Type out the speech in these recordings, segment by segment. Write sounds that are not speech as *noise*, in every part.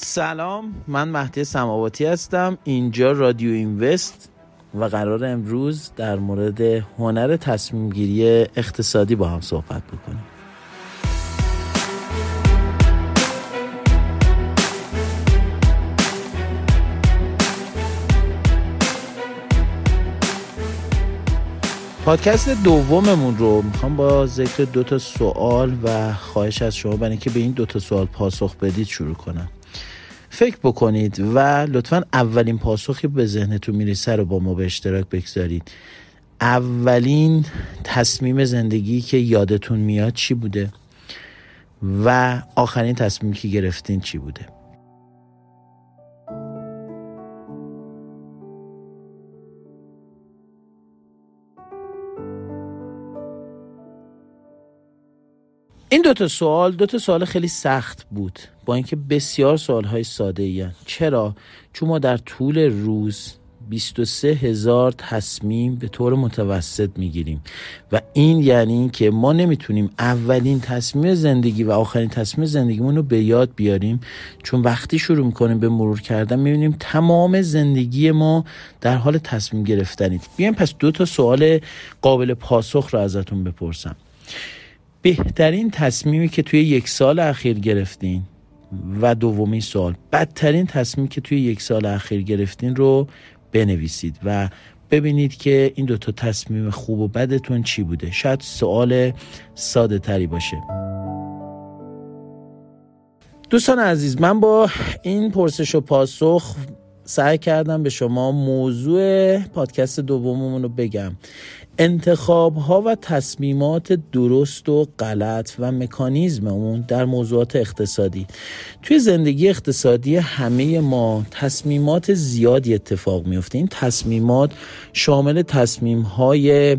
سلام من مهدی سماواتی هستم. اینجا رادیو اینوست و قرار امروز در مورد هنر تصمیم گیری اقتصادی با هم صحبت بکنیم. پادکست دوممون رو می‌خوام با ذکر دو تا سوال و خواهش از شما برای که به این دو تا سوال پاسخ بدید شروع کنم. فکر بکنید و لطفا اولین پاسخی به ذهنتون می‌رسه رو با ما به اشتراک بگذارید. اولین تصمیم زندگی که یادتون میاد چی بوده؟ و آخرین تصمیمی که گرفتین چی بوده؟ دوتا سوال دوتا سوال خیلی سخت بود. با اینکه بسیار سوال های ساده ای چرا؟ چون ما در طول روز 23 هزار تصمیم به طور متوسط می‌گیریم. و این یعنی که ما نمی‌تونیم اولین تصمیم زندگی و آخرین تصمیم زندگیمون رو به یاد بیاریم. چون وقتی شروع می‌کنیم به مرور کردن می‌بینیم تمام زندگی ما در حال تصمیم گرفتنید بیایم پس دو تا سوال قابل پاسخ رو ازتون بپرسم. بهترین تصمیمی که توی یک سال اخیر گرفتین و دومی سال بدترین تصمیمی که توی یک سال اخیر گرفتین رو بنویسید و ببینید که این دوتا تصمیم خوب و بدتون چی بوده. شاید سوال ساده تری باشه. دوستان عزیز من با این پرسش و پاسخ سعی کردم به شما موضوع پادکست دوممون رو بگم. انتخاب ها و تصمیمات درست و غلط و مکانیزم اون در موضوعات اقتصادی. توی زندگی اقتصادی همه ما تصمیمات زیادی اتفاق میفته این تصمیمات شامل تصمیم های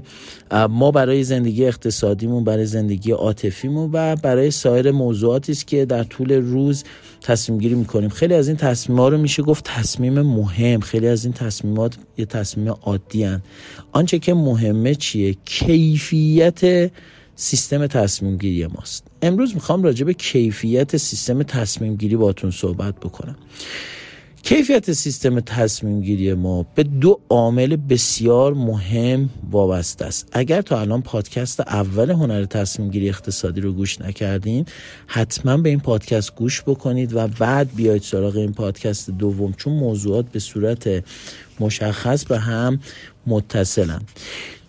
ما برای زندگی اقتصادیمون برای زندگی عاطفیمون و برای سایر موضوعاتی است که در طول روز تصمیم گیری می‌کنیم. خیلی از این تصمیم ها رو میشه گفت تصمیم مهم. خیلی از این تصمیمات یه تصمیم عادی هن. آنچه که مهمه چیه؟ کیفیت سیستم تصمیم گیری ماست. امروز می‌خوام راجع به کیفیت سیستم تصمیم گیری باتون صحبت بکنم. کیفیت سیستم تصمیم گیری ما به دو عامل بسیار مهم وابسته است. اگر تا الان پادکست اول هنر تصمیم گیری اقتصادی رو گوش نکردین حتما به این پادکست گوش بکنید و بعد بیاید سراغ این پادکست دوم چون موضوعات به صورت مشخص به هم متصلن.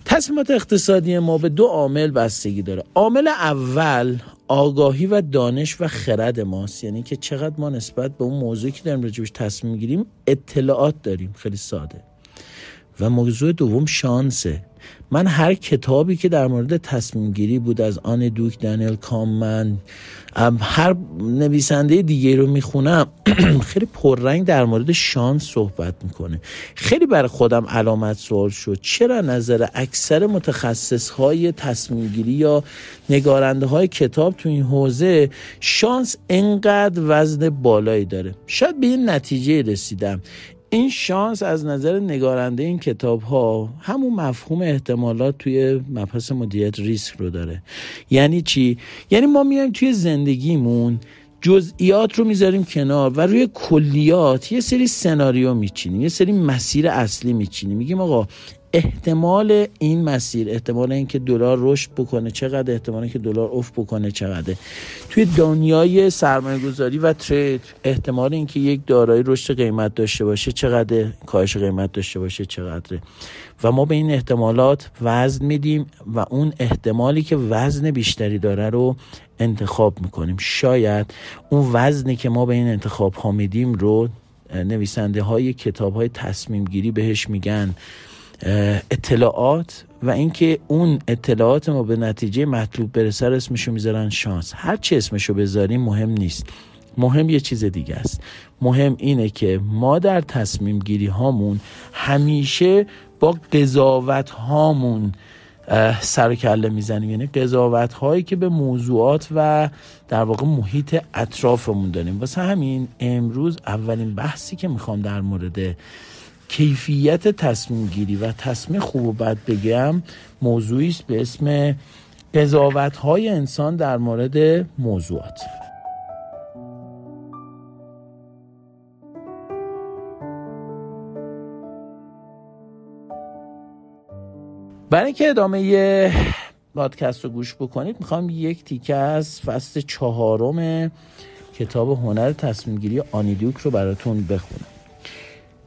تصمیمات اقتصادی ما به دو عامل بستگی داره. عامل اول آگاهی و دانش و خرد ماست. یعنی که چقدر ما نسبت به اون موضوعی که داریم راجبش تصمیم گیریم اطلاعات داریم. خیلی ساده. و موضوع دوم شانسه. من هر کتابی که در مورد تصمیم گیری بود از آن دوک دانیل کامن هر نویسنده دیگه رو می‌خونم *clears throat* خیلی پررنگ در مورد شانس صحبت می‌کنه. خیلی برای خودم علامت سوال شد. چرا نظر اکثر متخصص های تصمیم گیری یا نگارنده های کتاب تو این حوزه شانس انقدر وزن بالایی داره؟ شاید به این نتیجه رسیدم. این شانس از نظر نگارنده این کتاب ها همون مفهوم احتمالات توی مبحث مدیریت ریسک رو داره. یعنی چی؟ یعنی ما میایم توی زندگیمون جزئیات رو می‌ذاریم کنار و روی کلیات یه سری سناریو میچینیم یه سری مسیر اصلی میچینیم. میگیم آقا احتمال این مسیر احتمال اینکه دلار رشد بکنه چقدر؟ احتمال اینکه دلار افت بکنه چقدر توی دنیای سرمایه گذاری و ترید احتمال اینکه یک دارایی رشد قیمت داشته باشه چقدر کاهش قیمت داشته باشه چقدره؟ و ما به این احتمالات وزن میدیم و اون احتمالی که وزن بیشتری داره رو انتخاب می‌کنیم. شاید اون وزنی که ما به این انتخاب ها میدیم رو نویسنده های کتاب های تصمیم گیری بهش میگن. اطلاعات و اینکه اون اطلاعات ما به نتیجه مطلوب برسه رو اسمشو می‌ذارن شانس. هر چی اسمشو بذاریم مهم نیست. مهم یه چیز دیگه است. مهم اینه که ما در تصمیم گیری هامون همیشه با قضاوت هامون سر کله می‌زنیم. یعنی قضاوت هایی که به موضوعات و در واقع محیط اطرافمون داریم. واسه همین امروز اولین بحثی که می‌خوام در مورد کیفیت تصمیم گیری و تصمیم خوب و بد بگم موضوعی است به اسم قضاوت های انسان در مورد موضوعات. برای اینکه ادامه پادکست رو گوش بکنید می‌خوام یک تیکه از فصل چهارم کتاب هنر تصمیم گیری آنیدیوک رو براتون بخونم.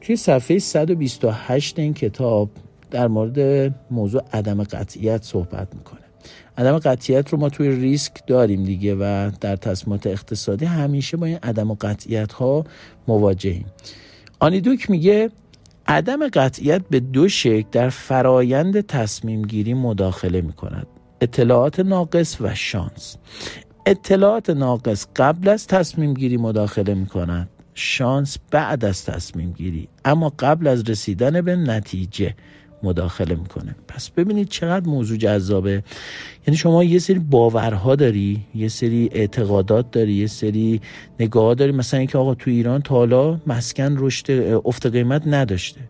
توی صفحه 128 این کتاب در مورد موضوع عدم قطعیت صحبت می‌کنه. عدم قطعیت رو ما توی ریسک داریم دیگه و در تصمیمات اقتصادی همیشه با این عدم قطعیت ها مواجهیم. آنیدوک میگه عدم قطعیت به دو شکل در فرایند تصمیم گیری مداخله می کند اطلاعات ناقص و شانس. اطلاعات ناقص قبل از تصمیم گیری مداخله می کند شانس بعد از تصمیم گیری. اما قبل از رسیدن به نتیجه مداخله می‌کنه. پس ببینید چقدر موضوع جذابه. یعنی شما یه سری باورها داری یه سری اعتقادات داری یه سری نگاه داری. مثلا اینکه آقا تو ایران تا حالا مسکن رشد افت قیمت نداشته.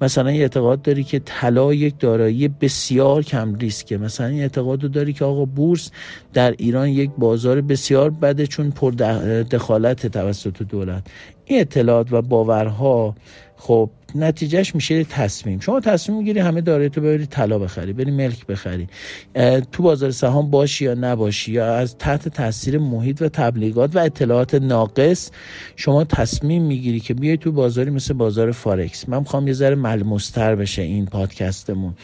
مثلا یه اعتقاد داری که طلا یک دارایی بسیار کم ریسکه. مثلا این اعتقاد داری که آقا بورس در ایران یک بازار بسیار بده چون پر دخالت توسط دولت. این اطلاعات و باورها خب نتیجهش میشه تصمیم. شما تصمیم می‌گیری همه داره تو ببری طلا بخری بری ملک بخری. تو بازار سهام باشی یا نباشی یا از تحت تاثیر محیط و تبلیغات و اطلاعات ناقص شما تصمیم می‌گیری که بیای تو بازاری مثل بازار فارکس من می‌خوام یه ذره ملموستر بشه این پادکستمون.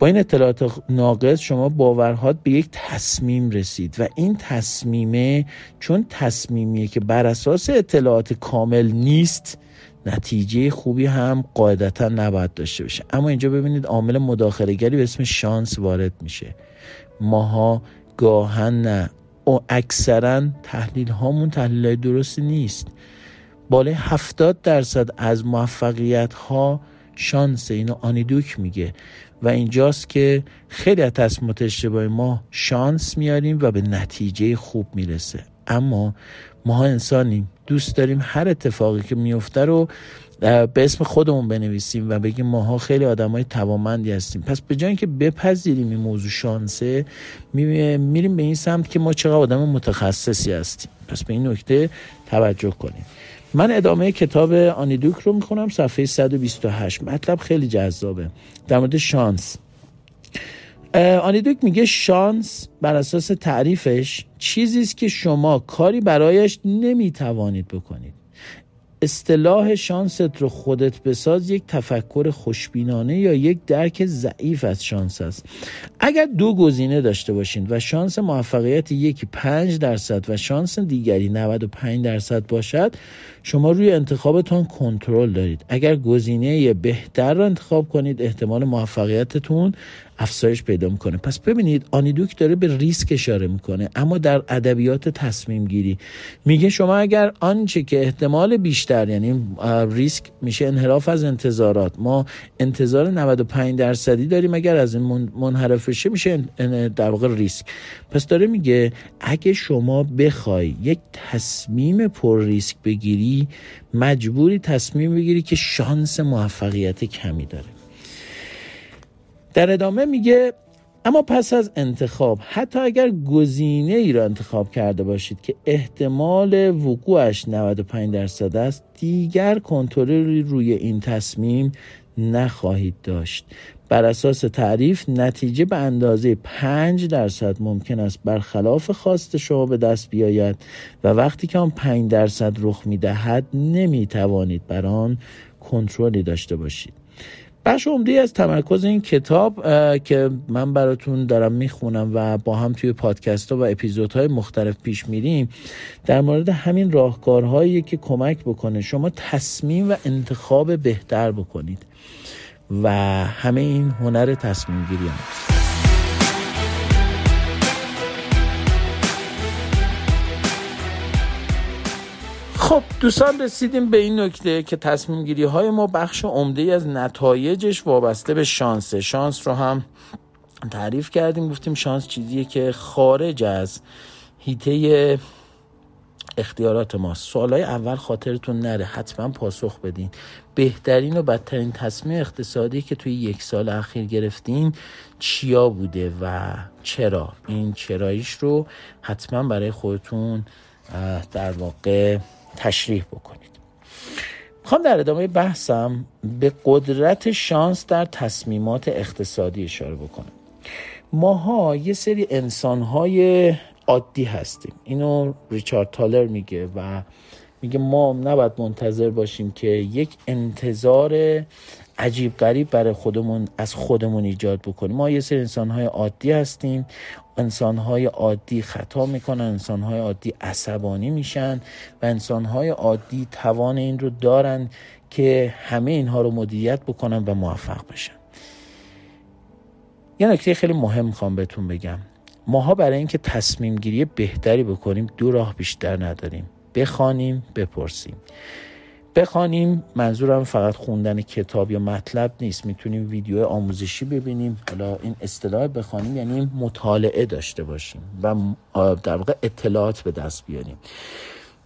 با این اطلاعات ناقص شما باورهات به یک تصمیم رسید و این تصمیمه چون تصمیمیه که بر اساس اطلاعات کامل نیست نتیجه خوبی هم قاعدتا نباید داشته باشه. اما اینجا ببینید عامل مداخله گری به اسم شانس وارد میشه. ماها گاهن نه. و اکثرا تحلیل هامون تحلیل های درستی نیست. بالای هفتاد درصد از موفقیت ها شانس اینو آنیدوک میگه. و اینجاست که خیلی از تصمیمات اشتباهی ما شانس میاریم و به نتیجه خوب می‌رسه. اما ما انسانیم دوست داریم هر اتفاقی که میفته رو به اسم خودمون بنویسیم و بگیم ماها خیلی آدم های توامندی هستیم. پس به جای که بپذیریم این موضوع شانسه میریم به این سمت که ما چقدر آدم متخصصی هستیم. پس به این نکته توجه کنیم من ادامه کتاب آنیدوک رو می‌خونم صفحه 128 مطلب خیلی جذابه. در مورد شانس. آنیدوک میگه شانس بر اساس تعریفش چیزی است که شما کاری برایش نمی‌توانید بکنید. اصطلاح شانست رو خودت بساز یک تفکر خوشبینانه یا یک درک ضعیف از شانس است. اگر دو گزینه داشته باشید و شانس موفقیت یکی 5 درصد و شانس دیگری 95 درصد باشد شما روی انتخابتان کنترل دارید. اگر گزینه بهتر را انتخاب کنید احتمال موفقیتتون افزایش پیدا می‌کنه. پس ببینید آنیدوک داره به ریسک اشاره می‌کنه اما در ادبیات تصمیم گیری میگه شما اگر آنچه که احتمال بیشتر یعنی ریسک میشه انحراف از انتظارات. ما انتظار 95 درصدی داریم اگر از این منحرف بشه میشه در واقع ریسک. پس داره میگه اگه شما بخوای یک تصمیم پر ریسک بگیری مجبوری تصمیم بگیری که شانس موفقیت کمی داره. در ادامه میگه اما پس از انتخاب حتی اگر گزینه ای را انتخاب کرده باشید که احتمال وقوعش 95 درصد است دیگر کنترلی روی این تصمیم نخواهید داشت. بر اساس تعریف نتیجه به اندازه 5 درصد ممکن است برخلاف خواست شما به دست بیاید و وقتی که آن 5 درصد رخ می‌دهد نمی توانید بر آن کنترلی داشته باشید. بخش عمده از تمرکز این کتاب که من براتون دارم می‌خونم و با هم توی پادکست ها و اپیزودهای مختلف پیش میریم در مورد همین راهکارهایی که کمک بکنه شما تصمیم و انتخاب بهتر بکنید و همه این هنر تصمیم گیری هم خب دوستان رسیدیم به این نکته که تصمیم گیری های ما بخش عمده از نتایجش وابسته به شانسه شانس رو هم تعریف کردیم گفتیم شانس چیزیه که خارج از هیته اختیارات ماست سوالای اول خاطرتون نره حتما پاسخ بدین. بهترین و بدترین تصمیم اقتصادی که توی یک سال اخیر گرفتین چیا بوده و چرا؟ این چراییش رو حتما برای خودتون در واقع تشریح بکنید. می‌خوام در ادامه بحثم به قدرت شانس در تصمیمات اقتصادی اشاره بکنم. ماها یه سری انسانهای عادی هستیم. اینو ریچارد تالر میگه و میگه ما نباید منتظر باشیم که یک انتظار عجیب غریب برای خودمون از خودمون ایجاد بکنیم. ما یه سری انسانهای عادی هستیم. انسانهای عادی خطا می‌کنن انسانهای عادی عصبانی میشن و انسانهای عادی توان این رو دارن که همه اینها رو مدیریت بکنن و موفق بشن. یه نکته خیلی مهم می‌خوام بهتون بگم. ماها برای اینکه تصمیم گیری بهتری بکنیم دو راه بیشتر نداریم. بخوانیم بپرسیم. بخوانیم. منظورم فقط خوندن کتاب یا مطلب نیست. می‌تونیم ویدیو آموزشی ببینیم. حالا این اصطلاح بخوانیم یعنی مطالعه داشته باشیم و در واقع اطلاعات به دست بیاریم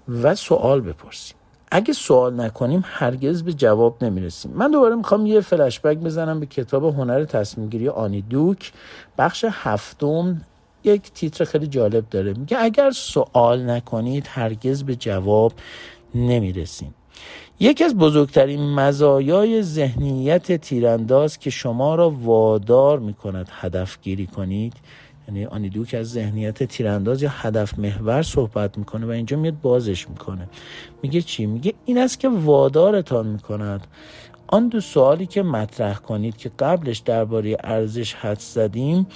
و سوال بپرسیم. اگه سوال نکنیم هرگز به جواب نمی‌رسیم. من دوباره می‌خوام یه فلشبک بزنم به کتاب هنر تصمیم گیری آنی دوک. بخش هفتم یک تیتر خیلی جالب داره. میگه اگر سوال نکنید هرگز به جواب نمی‌رسیم. یکی از بزرگترین مزایای ذهنیت تیرانداز که شما را وادار می‌کند هدف گیری کنید یعنی آنیدو که از ذهنیت تیرانداز یا هدف محور صحبت می‌کنه و اینجا میاد بازش می‌کنه. میگه چی؟ میگه این است که وادارتان می‌کند. آن دو سوالی که مطرح کنید که قبلش درباره ارزش حد زدیم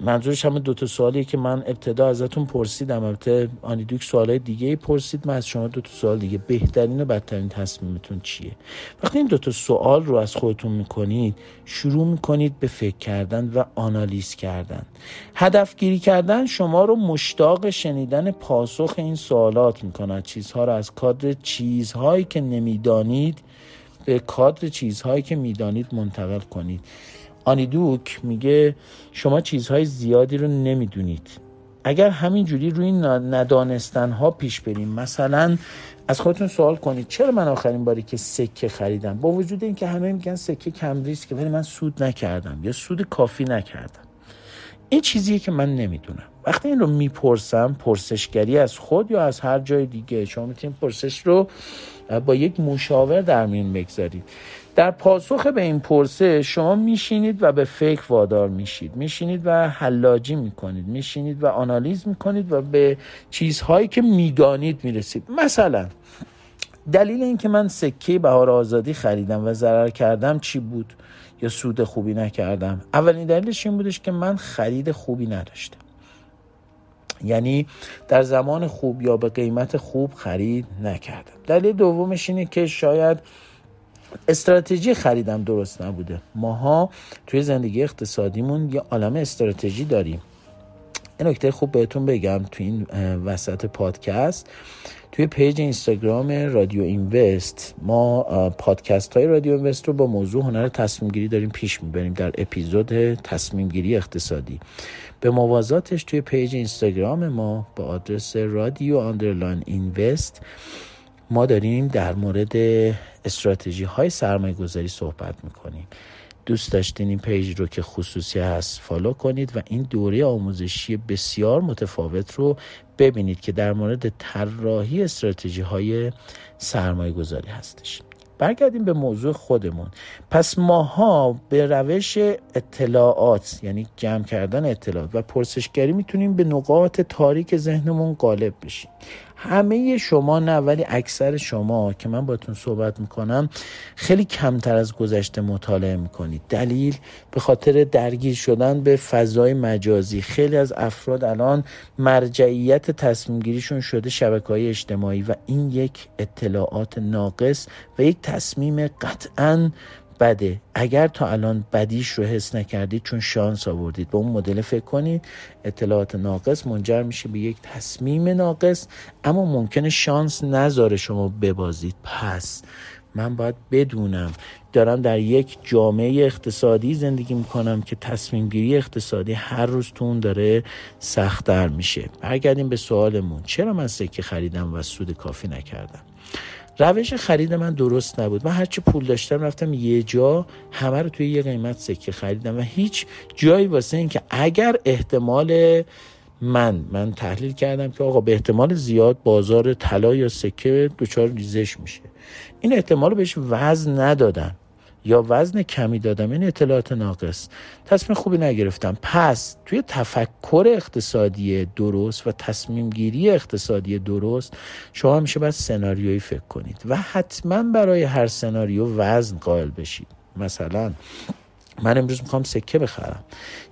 منظورش همه دوتا سوالیه که من ابتدا ازتون پرسیدم. البته آنیدوک سوالای دیگه پرسید. من از شما دوتا سوال دیگه بهترین و بدترین تصمیمتون چیه؟ وقتی این دوتا سوال رو از خودتون می‌کنید شروع می‌کنید به فکر کردن و آنالیز کردن. هدف گیری کردن شما رو مشتاق شنیدن پاسخ این سوالات می‌کند چیزها رو از کادر چیزهایی که نمی‌دانید به کادر چیزهایی که می‌دانید منتقل کنید. آنیدوک میگه شما چیزهای زیادی رو نمی‌دونید. اگر همینجوری روی ندانستن ها پیش بریم مثلا از خودتون سوال کنید چرا من آخرین باری که سکه خریدم؟ با وجود اینکه همه میگن سکه کم ریسکه ولی من سود نکردم یا سود کافی نکردم. این چیزیه که من نمی‌دونم. وقتی این رو می‌پرسم پرسشگری از خود یا از هر جای دیگه؟ شما می‌تونید پرسش رو با یک مشاور در میون بگذارید. در پاسخ به این پرسه شما میشینید و به فکر وادار میشید. میشینید و حلاجی می‌کنید. میشینید و آنالیز می‌کنید و به چیزهایی که می‌دانید می‌رسید. مثلا دلیل اینکه من سکه بهار آزادی خریدم و ضرر کردم چی بود؟ یا سود خوبی نکردم؟ اولین دلیلش این بودش که من خرید خوبی نداشتم. یعنی در زمان خوب یا به قیمت خوب خرید نکردم. دلیل دومش اینه که شاید استراتژی خریدم درست نبوده. ماها توی زندگی اقتصادیمون یه عالم استراتژی داریم. این نکته خوب بهتون بگم توی این وسط پادکست. توی page اینستاگرام رادیو اینوست ما پادکست های رادیو اینوست رو با موضوع هنر تصمیم گیری داریم پیش می‌بریم در اپیزود تصمیم گیری اقتصادی. به موازاتش توی page اینستاگرام ما با آدرس رادیو underline اینوست ما داریم در مورد استراتژی های سرمایه گذاری صحبت می‌کنیم. دوست داشتین این page رو که خصوصی هست follow کنید و این دوره آموزشی بسیار متفاوت رو ببینید که در مورد طراحی استراتژی های سرمایه گذاری هستش. برگردیم به موضوع خودمون. پس ماها به روش اطلاعات یعنی جمع کردن اطلاعات و پرسشگری می‌تونیم به نقاط تاریک ذهنمون غالب بشیم. همه شما نه ولی اکثر شما که من باتون صحبت می‌کنم خیلی کمتر از گذشته مطالعه می‌کنید. دلیل به خاطر درگیر شدن به فضای مجازی. خیلی از افراد الان مرجعیت تصمیم گیریشون شده شبکه های اجتماعی و این یک اطلاعات ناقص و یک تصمیم قطعا بده. اگر تا الان بدیش رو حس نکردید چون شانس آوردید. به اون مدل فکر کنید اطلاعات ناقص منجر میشه به یک تصمیم ناقص اما ممکنه شانس نذاره شما ببازید. پس من باید بدونم. دارم در یک جامعه اقتصادی زندگی می‌کنم که تصمیم گیری اقتصادی هر روز تو اون داره سختتر میشه. برگردیم به سوالمون. چرا من سکه خریدم و سود کافی نکردم؟ روش خرید من درست نبود. من هرچی پول داشتم رفتم یه جا همه رو توی یه قیمت سکه خریدم و هیچ جایی واسه این که اگر احتمال من من تحلیل کردم که آقا به احتمال زیاد بازار طلا یا سکه دچار ریزش میشه. این احتمال بهش وزن ندادن. یا وزن کمی دادم این اطلاعات ناقص. تصمیم خوبی نگرفتم. پس توی تفکر اقتصادی درست و تصمیم گیری اقتصادی درست شما همیشه باید سناریویی فکر کنید و حتما برای هر سناریو وزن قائل بشید. مثلا من امروز می‌خوام سکه بخرم.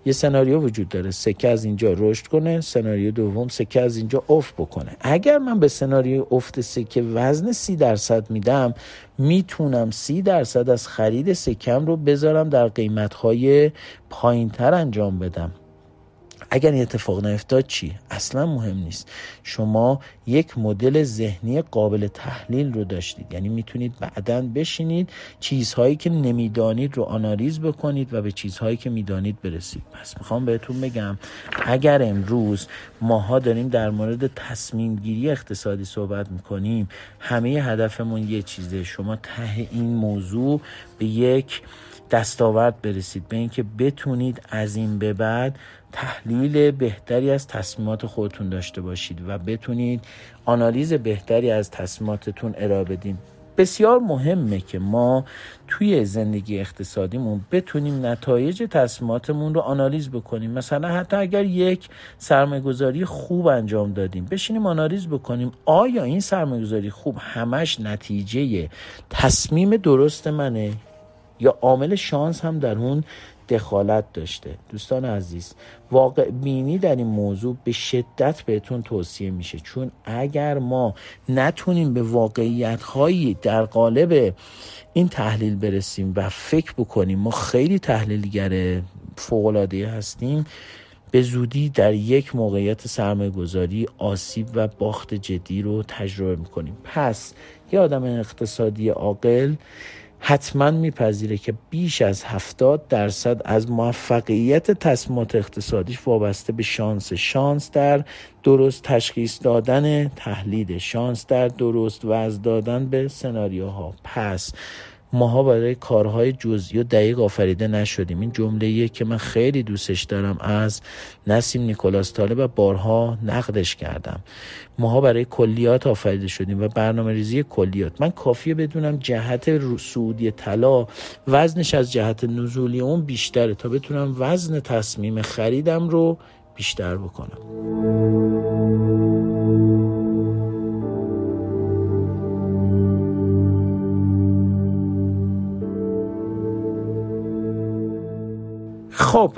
یه سناریو وجود داره. سکه از اینجا رشد کنه. سناریو دوم سکه از اینجا افت بکنه. اگر من به سناریو افت سکه وزن سی درصد میدم می‌تونم سی درصد از خرید سکم رو بذارم در قیمتهای پایینتر انجام بدم. اگر این اتفاق نیفتاد چی؟ اصلا مهم نیست. شما یک مدل ذهنی قابل تحلیل رو داشتید. یعنی می‌تونید بعدا بشینید چیزهایی که نمی‌دانید رو آنالیز بکنید و به چیزهایی که می‌دانید برسید. پس می‌خوام بهتون بگم اگر امروز ماها داریم در مورد تصمیم گیری اقتصادی صحبت می‌کنیم همه هدفمون یه چیزه. شما ته این موضوع به یک دستاورد برسید به اینکه بتونید از این به بعد تحلیل بهتری از تصمیمات خودتون داشته باشید و بتونید آنالیز بهتری از تصمیماتتون ارائه بدین. بسیار مهمه که ما توی زندگی اقتصادیمون بتونیم نتایج تصمیماتمون رو آنالیز بکنیم. مثلا حتی اگر یک سرمایه‌گذاری خوب انجام دادیم بشینیم آنالیز بکنیم آیا این سرمایه‌گذاری خوب همش نتیجه تصمیم درست منه؟ یا عامل شانس هم در اون دخالت داشته. دوستان عزیز واقع بینی در این موضوع به شدت بهتون توصیه میشه. چون اگر ما نتونیم به واقعیت هایی در قالب این تحلیل برسیم و فکر بکنیم ما خیلی تحلیلگر فوقلاده هستیم به زودی در یک موقعیت سرمایه گذاری آسیب و باخت جدی رو تجربه می‌کنیم. پس یه آدم اقتصادی عاقل حتما میپذیره که بیش از 70 درصد از موفقیت تصمیمات اقتصادیش وابسته به شانس شانس در درست تشخیص دادن تحلیل شانس در درست وضع دادن به سناریوها. پس ماها برای کارهای جزئی و دقیق آفریده نشدیم. این جمله که من خیلی دوستش دارم از نسیم نیکولاس طالب و بارها نقدش کردم. ماها برای کلیات آفریده شدیم و برنامه ریزی کلیات. من کافیه بدونم جهت سعودی طلا وزنش از جهت نزولی اون بیشتره. تا بتونم وزن تصمیم خریدم رو بیشتر بکنم. خب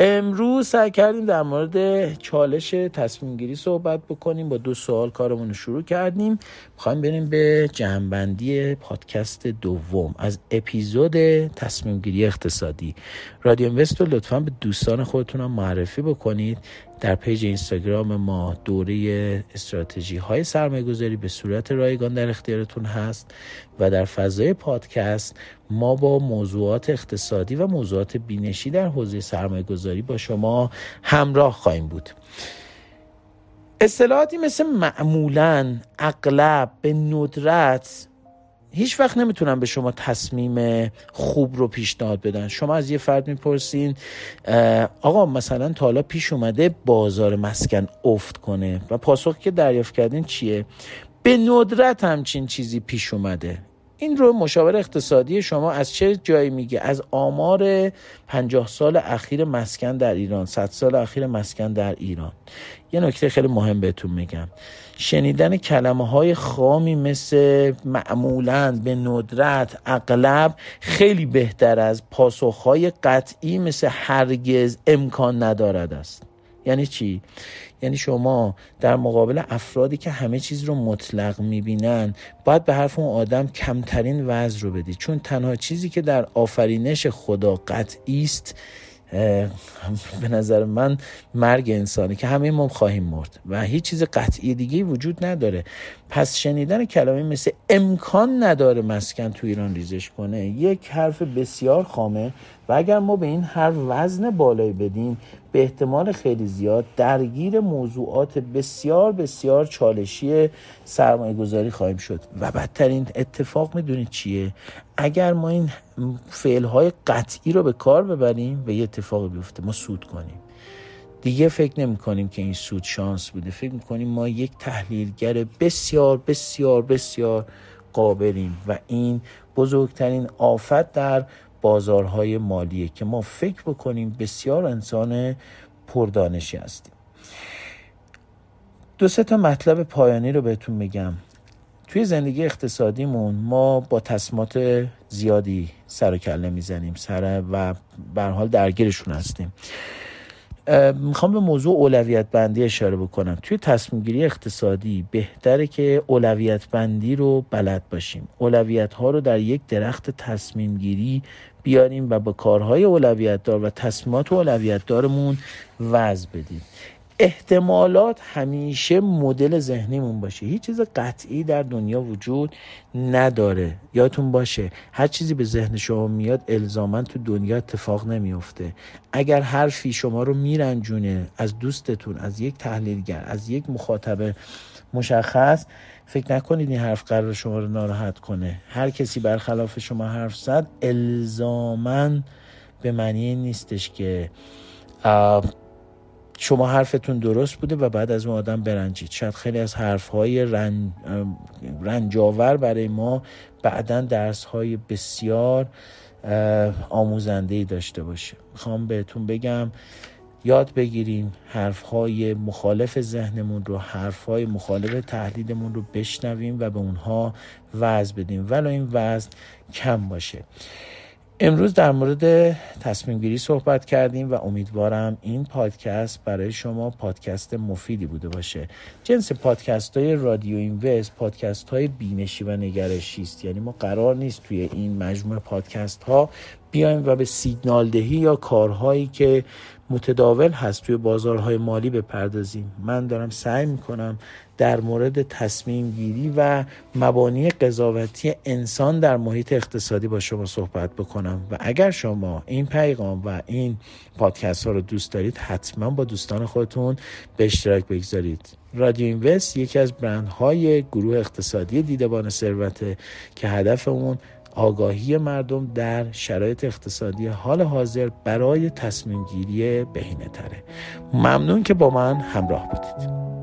امروز سعی کردیم در مورد چالش تصمیم گیری صحبت بکنیم با دو سوال کارمون رو شروع کردیم. می‌خوایم بریم به جنبندی پادکست دوم از اپیزود تصمیم گیری اقتصادی. رادیو اینوست لطفا به دوستان خودتون هم معرفی بکنید. در پیج اینستاگرام ما دوره استراتژی های سرمایه گذاری به صورت رایگان در اختیارتون هست و در فضای پادکست ما با موضوعات اقتصادی و موضوعات بینشی در حوزه سرمایه گذاری با شما همراه خواهیم بود. اصطلاحاتی مثل معمولا اغلب به ندرت هیچ وقت نمی‌تونن به شما تصمیم خوب رو پیشنهاد بدن. شما از یه فرد می‌پرسین آقا مثلا تا حالا پیش اومده بازار مسکن افت کنه و پاسخ که دریافت کردین چیه؟ به ندرت همچین چیزی پیش اومده. این رو مشاور اقتصادی شما از چه جایی میگه؟ از آمار پنجاه سال اخیر مسکن در ایران صد سال اخیر مسکن در ایران. یه نکته خیلی مهم بهتون میگم. شنیدن کلمه های خامی مثل معمولا به ندرت اغلب خیلی بهتر از پاسخ های قطعی مثل هرگز امکان ندارد است یعنی چی؟ یعنی شما در مقابل افرادی که همه چیز رو مطلق می‌بینن باید به حرف اون آدم کمترین وضع رو بدید چون تنها چیزی که در آفرینش خدا قطعی است به نظر من مرگ انسانی که همه ما خواهیم مرد و هیچ چیز قطعی دیگه وجود نداره. پس شنیدن کلمه مثل امکان نداره مسکن تو ایران ریزش کنه. یک حرف بسیار خامه. و اگر ما به این هر وزن بالایی بدیم به احتمال خیلی زیاد درگیر موضوعات بسیار بسیار چالشی سرمایه گذاری خواهیم شد. و بدترین اتفاق می‌دونید چیه؟ اگر ما این فعل های قطعی رو به کار ببریم و یه اتفاقی بیفته ما سود کنیم. دیگه فکر نمی کنیم که این سود شانس بوده. فکر می کنیم ما یک تحلیلگر بسیار بسیار بسیار قابلیم. و این بزرگترین آفت در بازارهای مالیه که ما فکر بکنیم بسیار انسان پردانشی هستیم. دو سه تا مطلب پایانی رو بهتون میگم. توی زندگی اقتصادیمون ما با تصمیمات زیادی سر و کله می‌زنیم سر و به حال درگیرشون هستیم. می‌خوام به موضوع اولویت بندی اشاره بکنم. توی تصمیم گیری اقتصادی بهتره که اولویت بندی رو بلد باشیم. اولویت ها رو در یک درخت تصمیم گیری بیاریم و با کارهای اولویت دار و تصمیمات اولویت دارمون وضع بدیم. احتمالات همیشه مدل ذهنیمون باشه. هیچ چیز قطعی در دنیا وجود نداره. یادتون باشه هر چیزی به ذهن شما میاد الزاما تو دنیا اتفاق نمیفته اگر حرفی شما رو میرنجونه از دوستتون از یک تحلیلگر از یک مخاطب مشخص فکر نکنید این حرف قرار شما رو ناراحت کنه. هر کسی برخلاف شما حرف زد الزاما به معنی نیستش که شما حرفتون درست بوده و بعد از اون آدم برنجید. شاید خیلی از حرفهای رنج، رنجاور برای ما بعدا درس های بسیار آموزنده ای داشته باشه. می‌خوام بهتون بگم یاد بگیریم حرف های مخالف ذهنمون رو حرف های مخالف تحلیلمون رو بشنویم و به اونها وزن بدیم. ولی این وزن کم باشه. امروز در مورد تصمیم گیری صحبت کردیم و امیدوارم این پادکست برای شما پادکست مفیدی بوده باشه. جنس پادکست های رادیو اینوست پادکست های بینشی و نگرشی است یعنی ما قرار نیست توی این مجموعه پادکست ها بیایم و به سیگنال دهی یا کارهایی که متداول هست توی بازارهای مالی بپردازیم. من دارم سعی می‌کنم در مورد تصمیم گیری و مبانی قضاوتی انسان در محیط اقتصادی با شما صحبت بکنم. و اگر شما این پیغام و این پادکست ها رو دوست دارید حتما با دوستان خودتون به اشتراک بگذارید. رادیو اینوست یکی از برندهای گروه اقتصادی دیدبان ثروته که هدف اون آگاهی مردم در شرایط اقتصادی حال حاضر برای تصمیم گیری بهینه تره ممنون که با من همراه بودید.